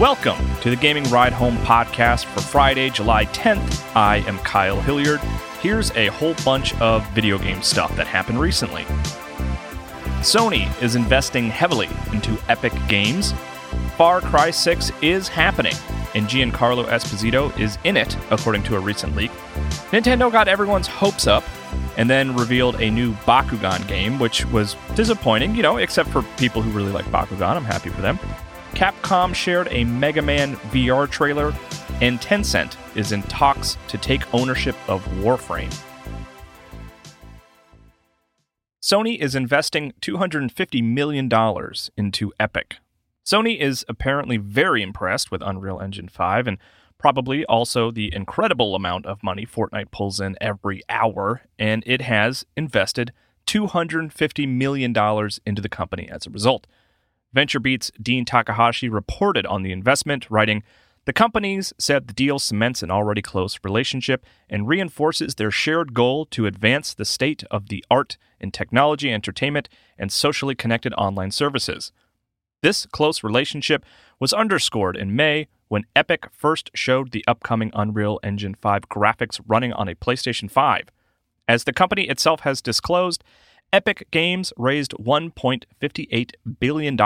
Welcome to the Gaming Ride Home podcast for Friday, July 10th. I am Kyle Hilliard. Here's a whole bunch of video game stuff that happened recently. Sony is investing heavily into Epic Games. Far Cry 6 is happening, and Giancarlo Esposito is in it, according to a recent leak. Nintendo got everyone's hopes up and then revealed a new Bakugan game, which was disappointing, you know, except for people who really like Bakugan. I'm happy for them. Capcom shared a Mega Man VR trailer, and Tencent is in talks to take ownership of Warframe. Sony is investing $250 million into Epic. Sony is apparently very impressed with Unreal Engine 5 and probably also the incredible amount of money Fortnite pulls in every hour, and it has invested $250 million into the company as a result. VentureBeat's Dean Takahashi reported on the investment, writing, The companies said the deal cements an already close relationship and reinforces their shared goal to advance the state of the art in technology, entertainment, and socially connected online services. This close relationship was underscored in May when Epic first showed the upcoming Unreal Engine 5 graphics running on a PlayStation 5. As the company itself has disclosed, Epic Games raised $1.58 billion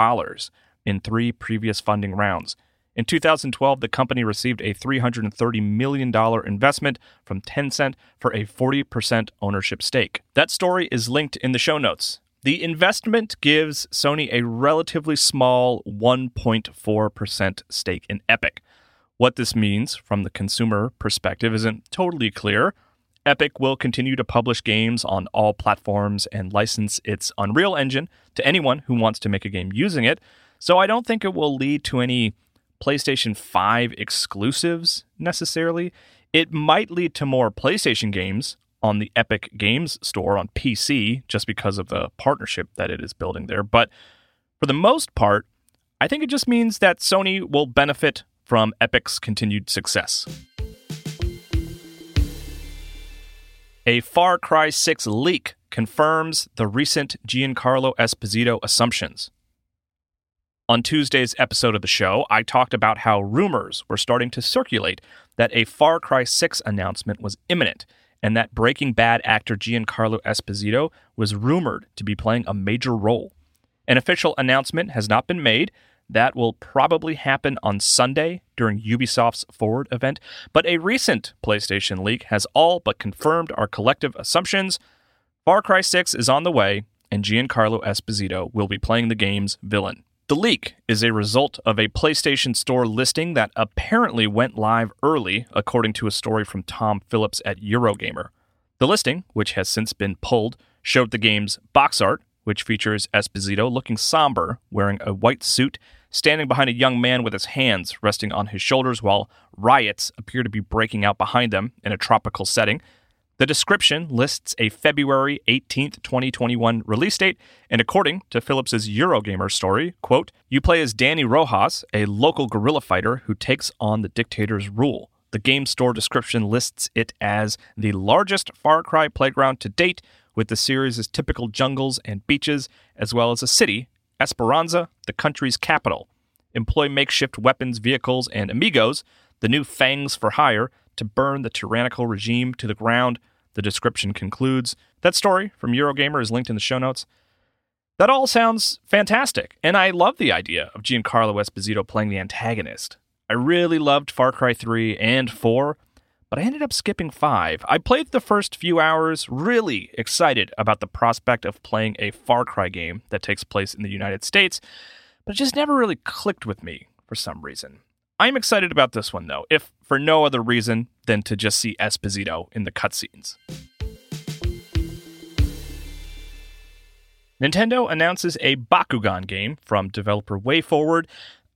in three previous funding rounds. In 2012, the company received a $330 million investment from Tencent for a 40% ownership stake. That story is linked in the show notes. The investment gives Sony a relatively small 1.4% stake in Epic. What this means from the consumer perspective isn't totally clear. Epic will continue to publish games on all platforms and license its Unreal Engine to anyone who wants to make a game using it, so I don't think it will lead to any PlayStation 5 exclusives necessarily. It might lead to more PlayStation games on the Epic Games Store on PC just because of the partnership that it is building there, but for the most part, I think it just means that Sony will benefit from Epic's continued success. A Far Cry 6 leak confirms the recent Giancarlo Esposito assumptions. On Tuesday's episode of the show, I talked about how rumors were starting to circulate that a Far Cry 6 announcement was imminent and that Breaking Bad actor Giancarlo Esposito was rumored to be playing a major role. An official announcement has not been made, that will probably happen on Sunday during Ubisoft's Forward event, but a recent PlayStation leak has all but confirmed our collective assumptions. Far Cry 6 is on the way, and Giancarlo Esposito will be playing the game's villain. The leak is a result of a PlayStation Store listing that apparently went live early, according to a story from Tom Phillips at Eurogamer. The listing, which has since been pulled, showed the game's box art, which features Esposito looking somber, wearing a white suit standing behind a young man with his hands resting on his shoulders while riots appear to be breaking out behind them in a tropical setting. The description lists a February 18th, 2021 release date, and according to Phillips's Eurogamer story, quote, you play as Danny Rojas, a local guerrilla fighter who takes on the dictator's rule. The game store description lists it as the largest Far Cry playground to date, with the series' typical jungles and beaches, as well as a city Esperanza, the country's capital. Employ makeshift weapons, vehicles, and amigos, the new fangs for hire, to burn the tyrannical regime to the ground. The description concludes. That story from Eurogamer is linked in the show notes. That all sounds fantastic, and I love the idea of Giancarlo Esposito playing the antagonist. I really loved Far Cry 3 and 4, but I ended up skipping 5. I played the first few hours really excited about the prospect of playing a Far Cry game that takes place in the United States, but it just never really clicked with me for some reason. I'm excited about this one though, if for no other reason than to just see Esposito in the cutscenes. Nintendo announces a Bakugan game from developer WayForward,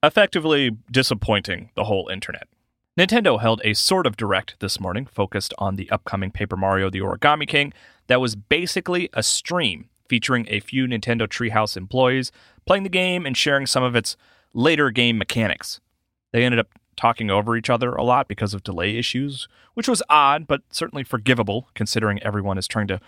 effectively disappointing the whole internet. Nintendo held a sort of direct this morning focused on the upcoming Paper Mario The Origami King that was basically a stream featuring a few Nintendo Treehouse employees playing the game and sharing some of its later game mechanics. They ended up talking over each other a lot because of delay issues, which was odd, but certainly forgivable considering everyone is trying to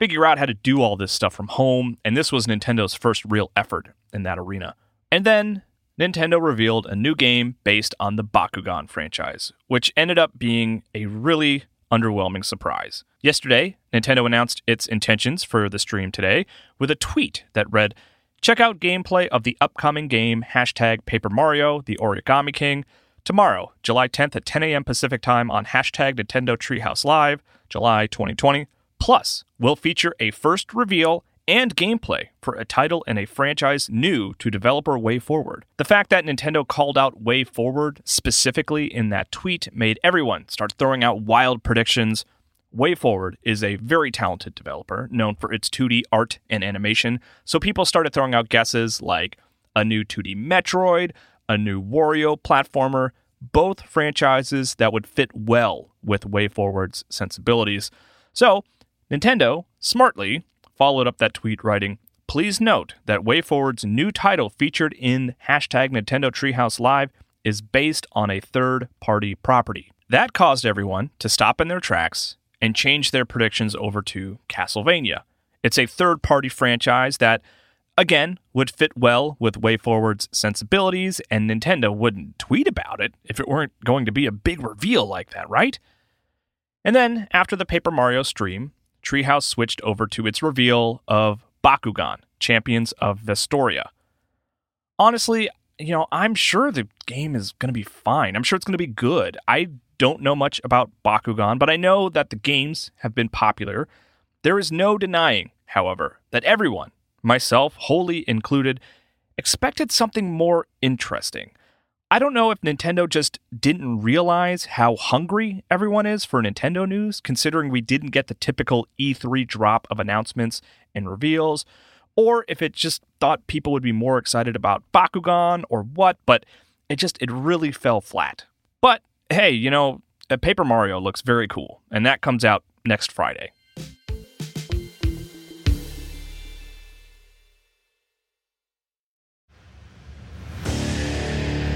figure out how to do all this stuff from home, and this was Nintendo's first real effort in that arena. And then Nintendo revealed a new game based on the Bakugan franchise, which ended up being a really underwhelming surprise. Yesterday, Nintendo announced its intentions for the stream today with a tweet that read, Check out gameplay of the upcoming game, hashtag Paper Mario, the Origami King, tomorrow, July 10th at 10 a.m. Pacific Time on hashtag Nintendo Treehouse Live, July 2020. Plus, we'll feature a first reveal and gameplay for a title and a franchise new to developer WayForward. The fact that Nintendo called out WayForward specifically in that tweet made everyone start throwing out wild predictions. WayForward is a very talented developer known for its 2D art and animation, so people started throwing out guesses like a new 2D Metroid, a new Wario platformer, both franchises that would fit well with WayForward's sensibilities. So, Nintendo, smartly, followed up that tweet writing, Please note that WayForward's new title featured in hashtag Nintendo Treehouse Live is based on a third party property. That caused everyone to stop in their tracks and change their predictions over to Castlevania. It's a third party franchise that, again, would fit well with WayForward's sensibilities, and Nintendo wouldn't tweet about it if it weren't going to be a big reveal like that, right? And then, after the Paper Mario stream, Treehouse switched over to its reveal of Bakugan, Champions of Vestoria. Honestly, you know, I'm sure the game is going to be fine. I'm sure it's going to be good. I don't know much about Bakugan, but I know that the games have been popular. There is no denying, however, that everyone, myself wholly included, expected something more interesting. I don't know if Nintendo just didn't realize how hungry everyone is for Nintendo news, considering we didn't get the typical E3 drop of announcements and reveals, or if it just thought people would be more excited about Bakugan or what, but it just, it really fell flat. But hey, you know, uh, Paper Mario looks very cool, and that comes out next Friday.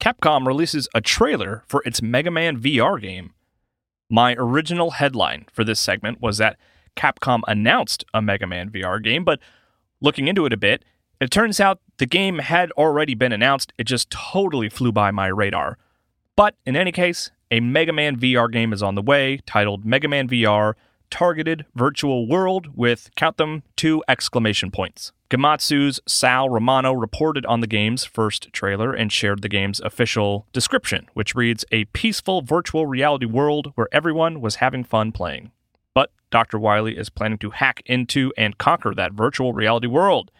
Capcom releases a trailer for its Mega Man VR game. My original headline for this segment was that Capcom announced a Mega Man VR game, but looking into it a bit, it turns out the game had already been announced. It just totally flew by my radar. But in any case, a Mega Man VR game is on the way titled Mega Man VR Targeted Virtual World with, count them, two exclamation points. Gematsu's Sal Romano reported on the game's first trailer and shared the game's official description, which reads A peaceful virtual reality world where everyone was having fun playing. But Dr. Wily is planning to hack into and conquer that virtual reality world.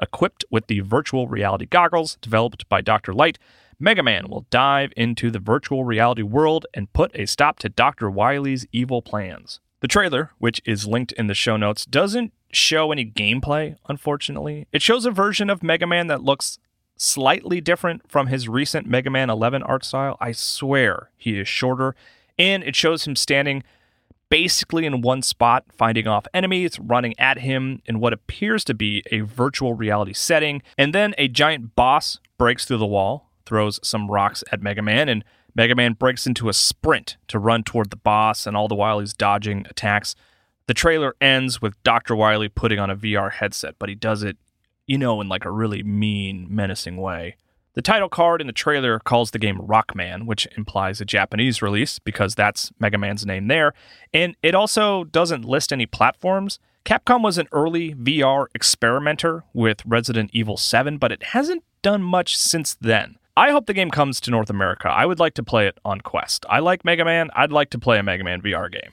Equipped with the virtual reality goggles developed by Dr. Light, Mega Man will dive into the virtual reality world and put a stop to Dr. Wily's evil plans. The trailer, which is linked in the show notes, doesn't show any gameplay, unfortunately. It shows a version of Mega Man that looks slightly different from his recent Mega Man 11 art style. I swear he is shorter, and it shows him standing basically in one spot, finding off enemies running at him in what appears to be a virtual reality setting. And then a giant boss breaks through the wall, throws some rocks at Mega Man, and Mega Man breaks into a sprint to run toward the boss, and all the while he's dodging attacks. The trailer ends with Dr. Wily putting on a VR headset, but he does it, you know, in like a really mean, menacing way. The title card in the trailer calls the game Rockman, which implies a Japanese release because that's Mega Man's name there. And it also doesn't list any platforms. Capcom was an early VR experimenter with Resident Evil 7, but it hasn't done much since then. I hope the game comes to North America. I would like to play it on Quest. I like Mega Man. I'd like to play a Mega Man VR game.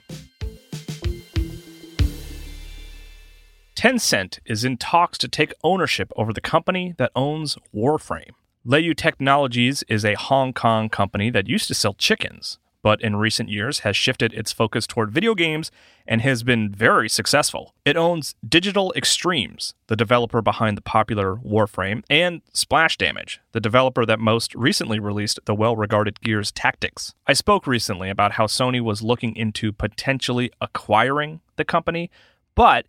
Tencent is in talks to take ownership over the company that owns Warframe. Leyou Technologies is a Hong Kong company that used to sell chickens, but in recent years has shifted its focus toward video games and has been very successful. It owns Digital Extremes, the developer behind the popular Warframe, and Splash Damage, the developer that most recently released the well regarded Gears Tactics. I spoke recently about how Sony was looking into potentially acquiring the company, but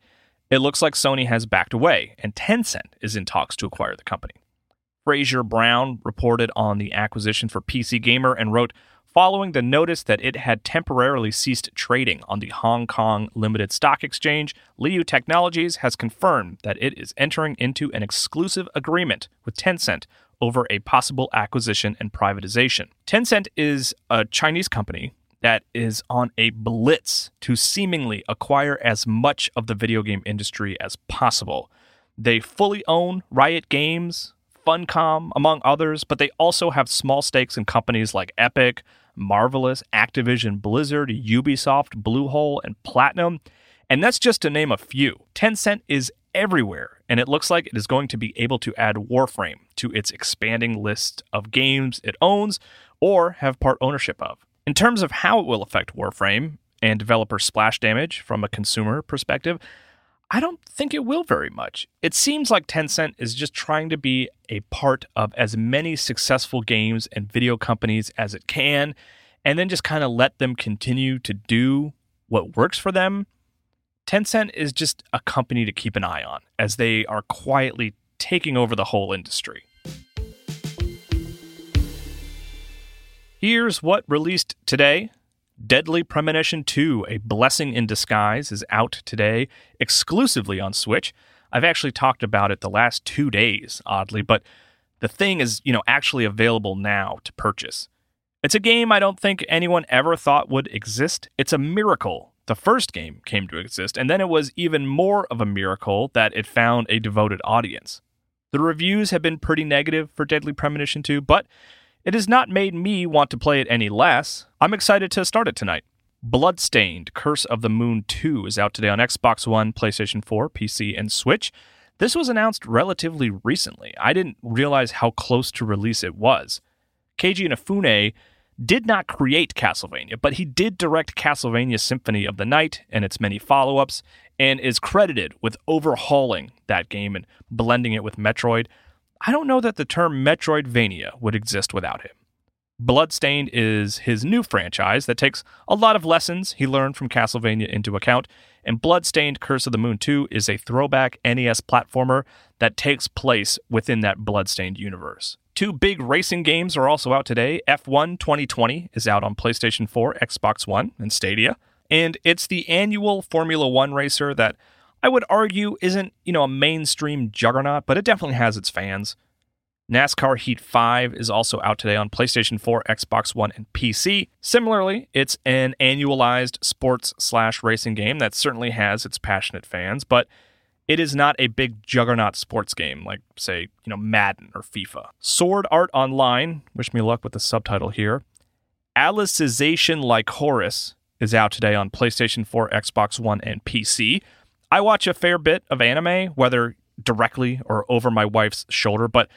it looks like Sony has backed away, and Tencent is in talks to acquire the company. Fraser Brown reported on the acquisition for PC Gamer and wrote, Following the notice that it had temporarily ceased trading on the Hong Kong Limited Stock Exchange, Leyou Technologies has confirmed that it is entering into an exclusive agreement with Tencent over a possible acquisition and privatization. Tencent is a Chinese company that is on a blitz to seemingly acquire as much of the video game industry as possible. They fully own Riot Games, Funcom, among others, but they also have small stakes in companies like Epic, Marvelous, Activision, Blizzard, Ubisoft, Bluehole, and Platinum. And that's just to name a few. Tencent is everywhere, and it looks like it is going to be able to add Warframe to its expanding list of games it owns or have part ownership of. In terms of how it will affect Warframe and developer splash damage from a consumer perspective, I don't think it will very much. It seems like Tencent is just trying to be a part of as many successful games and video companies as it can, and then just kind of let them continue to do what works for them. Tencent is just a company to keep an eye on as they are quietly taking over the whole industry. Here's what released today Deadly Premonition 2, A Blessing in Disguise, is out today exclusively on Switch. I've actually talked about it the last two days, oddly, but the thing is, you know, actually available now to purchase. It's a game I don't think anyone ever thought would exist. It's a miracle the first game came to exist, and then it was even more of a miracle that it found a devoted audience. The reviews have been pretty negative for Deadly Premonition 2, but it has not made me want to play it any less. I'm excited to start it tonight. Bloodstained Curse of the Moon 2 is out today on Xbox One, PlayStation 4, PC, and Switch. This was announced relatively recently. I didn't realize how close to release it was. Keiji Inafune did not create Castlevania, but he did direct Castlevania Symphony of the Night and its many follow ups, and is credited with overhauling that game and blending it with Metroid. I don't know that the term Metroidvania would exist without him. Bloodstained is his new franchise that takes a lot of lessons he learned from Castlevania into account, and Bloodstained Curse of the Moon 2 is a throwback NES platformer that takes place within that Bloodstained universe. Two big racing games are also out today. F1 2020 is out on PlayStation 4, Xbox One, and Stadia, and it's the annual Formula One racer that I would argue isn't, you know, a mainstream juggernaut, but it definitely has its fans. NASCAR Heat 5 is also out today on PlayStation 4, Xbox One, and PC. Similarly, it's an annualized sports slash racing game that certainly has its passionate fans, but it is not a big juggernaut sports game like, say, you know, Madden or FIFA. Sword Art Online, wish me luck with the subtitle here. Alicization Lycoris is out today on PlayStation 4, Xbox One, and PC. I watch a fair bit of anime, whether directly or over my wife's shoulder, but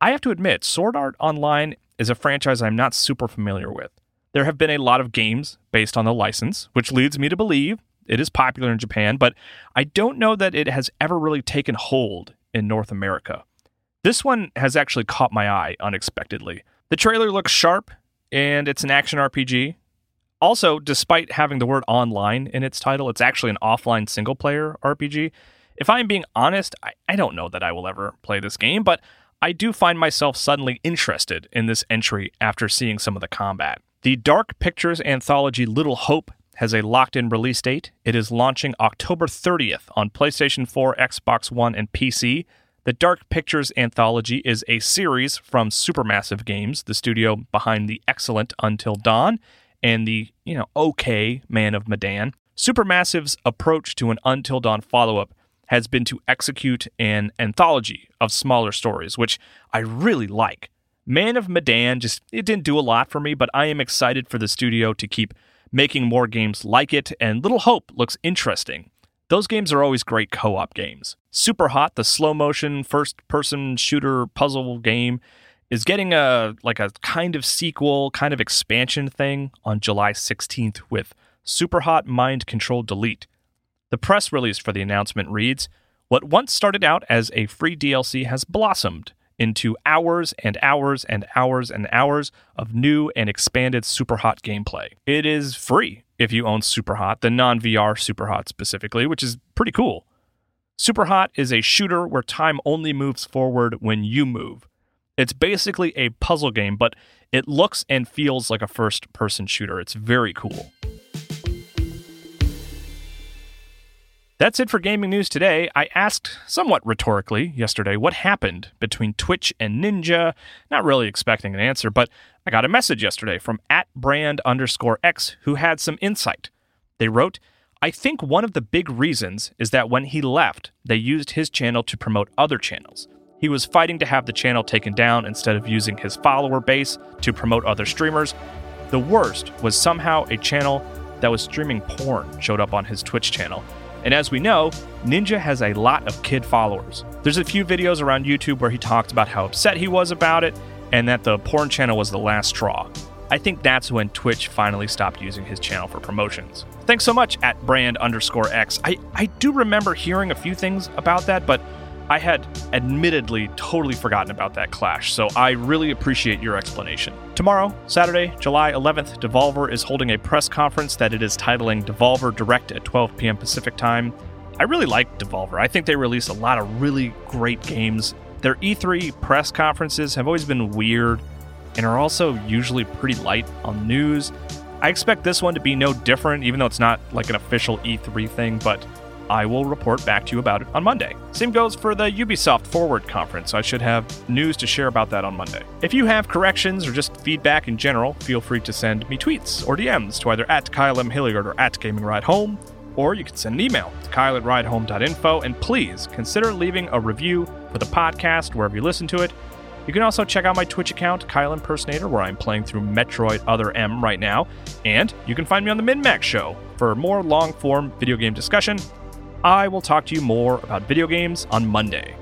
I have to admit, Sword Art Online is a franchise I'm not super familiar with. There have been a lot of games based on the license, which leads me to believe it is popular in Japan, but I don't know that it has ever really taken hold in North America. This one has actually caught my eye unexpectedly. The trailer looks sharp, and it's an action RPG. Also, despite having the word online in its title, it's actually an offline single player RPG. If I'm being honest, I, I don't know that I will ever play this game, but I do find myself suddenly interested in this entry after seeing some of the combat. The Dark Pictures anthology Little Hope has a locked in release date. It is launching October 30th on PlayStation 4, Xbox One, and PC. The Dark Pictures anthology is a series from Supermassive Games, the studio behind the excellent Until Dawn and the, you know, okay Man of Medan. Supermassive's approach to an Until Dawn follow up has been to execute an anthology of smaller stories, which I really like. Man of Medan just it didn't do a lot for me, but I am excited for the studio to keep making more games like it, and Little Hope looks interesting. Those games are always great co op games. Super Hot, the slow motion first person shooter puzzle game, is getting a like a kind of sequel, kind of expansion thing on July 16th with Super Hot Mind Control Delete. The press release for the announcement reads What once started out as a free DLC has blossomed into hours and hours and hours and hours of new and expanded Superhot gameplay. It is free if you own Superhot, the non VR Superhot specifically, which is pretty cool. Superhot is a shooter where time only moves forward when you move. It's basically a puzzle game, but it looks and feels like a first person shooter. It's very cool. That's it for gaming news today. I asked somewhat rhetorically yesterday what happened between Twitch and Ninja, not really expecting an answer, but I got a message yesterday from at brand underscore X who had some insight. They wrote, I think one of the big reasons is that when he left, they used his channel to promote other channels. He was fighting to have the channel taken down instead of using his follower base to promote other streamers. The worst was somehow a channel that was streaming porn showed up on his Twitch channel and as we know, Ninja has a lot of kid followers. There's a few videos around YouTube where he talked about how upset he was about it and that the porn channel was the last straw. I think that's when Twitch finally stopped using his channel for promotions. Thanks so much at brand underscore X. I, I do remember hearing a few things about that, but I had admittedly totally forgotten about that clash, so I really appreciate your explanation. Tomorrow, Saturday, July 11th, Devolver is holding a press conference that it is titling Devolver Direct at 12 p.m. Pacific Time. I really like Devolver. I think they release a lot of really great games. Their E3 press conferences have always been weird and are also usually pretty light on news. I expect this one to be no different, even though it's not like an official E3 thing, but I will report back to you about it on Monday. Same goes for the Ubisoft Forward conference. I should have news to share about that on Monday. If you have corrections or just feedback in general, feel free to send me tweets or DMs to either at Kyle M. Hilliard or at Gaming Ride Home, or you can send an email to kyle at ridehome.info, and please consider leaving a review for the podcast wherever you listen to it. You can also check out my Twitch account, Kyle Impersonator, where I'm playing through Metroid Other M right now. And you can find me on the MinMax Show for more long form video game discussion I will talk to you more about video games on Monday.